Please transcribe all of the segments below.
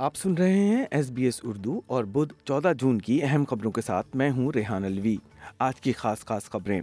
آپ سن رہے ہیں ایس بی ایس اردو اور بدھ چودہ جون کی اہم خبروں کے ساتھ میں ہوں ریحان الوی آج کی خاص خاص خبریں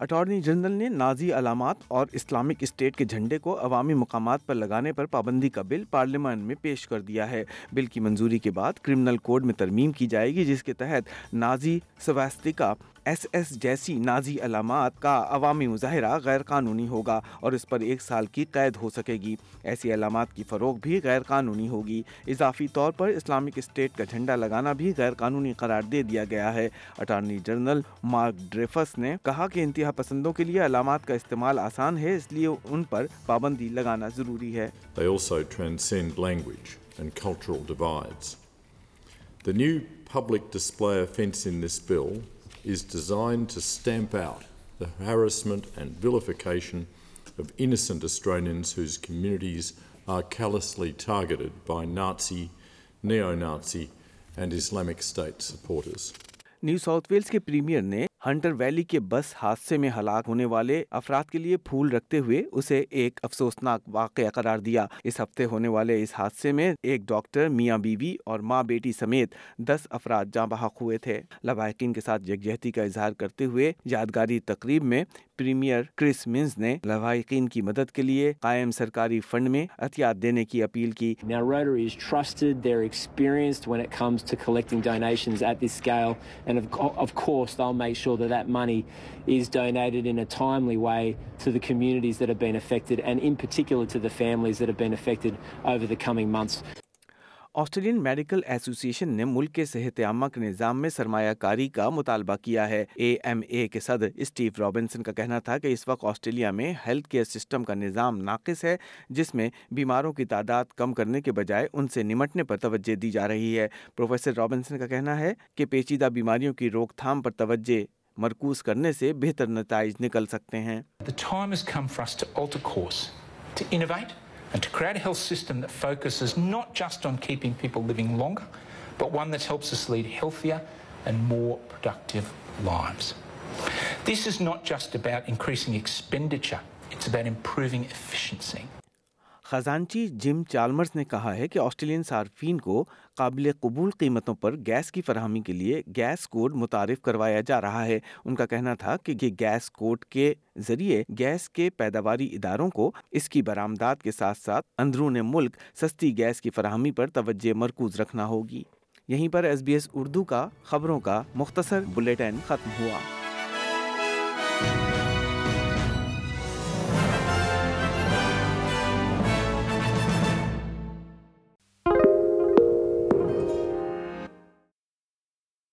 اٹارنی جنرل نے نازی علامات اور اسلامک اسٹیٹ کے جھنڈے کو عوامی مقامات پر لگانے پر پابندی کا بل پارلیمان میں پیش کر دیا ہے بل کی منظوری کے بعد کرمنل کوڈ میں ترمیم کی جائے گی جس کے تحت نازی سواستکا ایس ایس جیسی نازی علامات کا عوامی مظاہرہ غیر قانونی ہوگا اور اس پر ایک سال کی قید ہو سکے گی ایسی علامات کی فروغ بھی غیر قانونی ہوگی اضافی طور پر اسلامک اسٹیٹ کا جھنڈا لگانا بھی غیر قانونی قرار دے دیا گیا ہے اٹارنی جنرل مارک ڈریفس نے کہا کہ انتہا پسندوں کے لیے علامات کا استعمال آسان ہے اس لیے ان پر پابندی لگانا ضروری ہے The new public display in this bill New South Wales کے ہنٹر ویلی کے بس حادثے میں ہلاک ہونے والے افراد کے لیے پھول رکھتے ہوئے اسے ایک افسوسناک واقعہ قرار دیا اس ہفتے ہونے والے اس حادثے میں ایک ڈاکٹر میاں بی بی اور ماں بیٹی سمیت دس افراد جاں بحق ہوئے تھے لبائقین کے ساتھ یکجہتی کا اظہار کرتے ہوئے یادگاری تقریب میں پریمیئر کرس منز نے لواحقین کی مدد کے لیے قائم سرکاری فنڈ میں احتیاط دینے کی اپیل کی کمیونٹیز آسٹریلین میڈیکل ایسوسی ایشن نے ملک کے صحت عامہ کے نظام میں سرمایہ کاری کا مطالبہ کیا ہے اے ایم اے کے صدر اسٹیو کا کہنا تھا کہ اس وقت آسٹریلیا میں ہیلتھ کیئر سسٹم کا نظام ناقص ہے جس میں بیماروں کی تعداد کم کرنے کے بجائے ان سے نمٹنے پر توجہ دی جا رہی ہے پروفیسر رابنسن کا کہنا ہے کہ پیچیدہ بیماریوں کی روک تھام پر توجہ مرکوز کرنے سے بہتر نتائج نکل سکتے ہیں and to create a health system that focuses not just on keeping people living longer, but one that helps us lead healthier and more productive lives. This is not just about increasing expenditure, it's about improving efficiency. خزانچی Jim Chalmers نے کہا ہے کہ Australian صارفین کو قابل قبول قیمتوں پر gas کی فراہمی کے لیے گیس کوڈ متعارف کروایا جا رہا ہے ان کا کہنا تھا کہ یہ گیس کوڈ کے ذریعے گیس کے پیداواری اداروں کو اس کی برآمدات کے ساتھ ساتھ اندرون ملک سستی گیس کی فراہمی پر توجہ مرکوز رکھنا ہوگی یہیں پر ایس بی ایس اردو کا خبروں کا مختصر بلیٹن ختم ہوا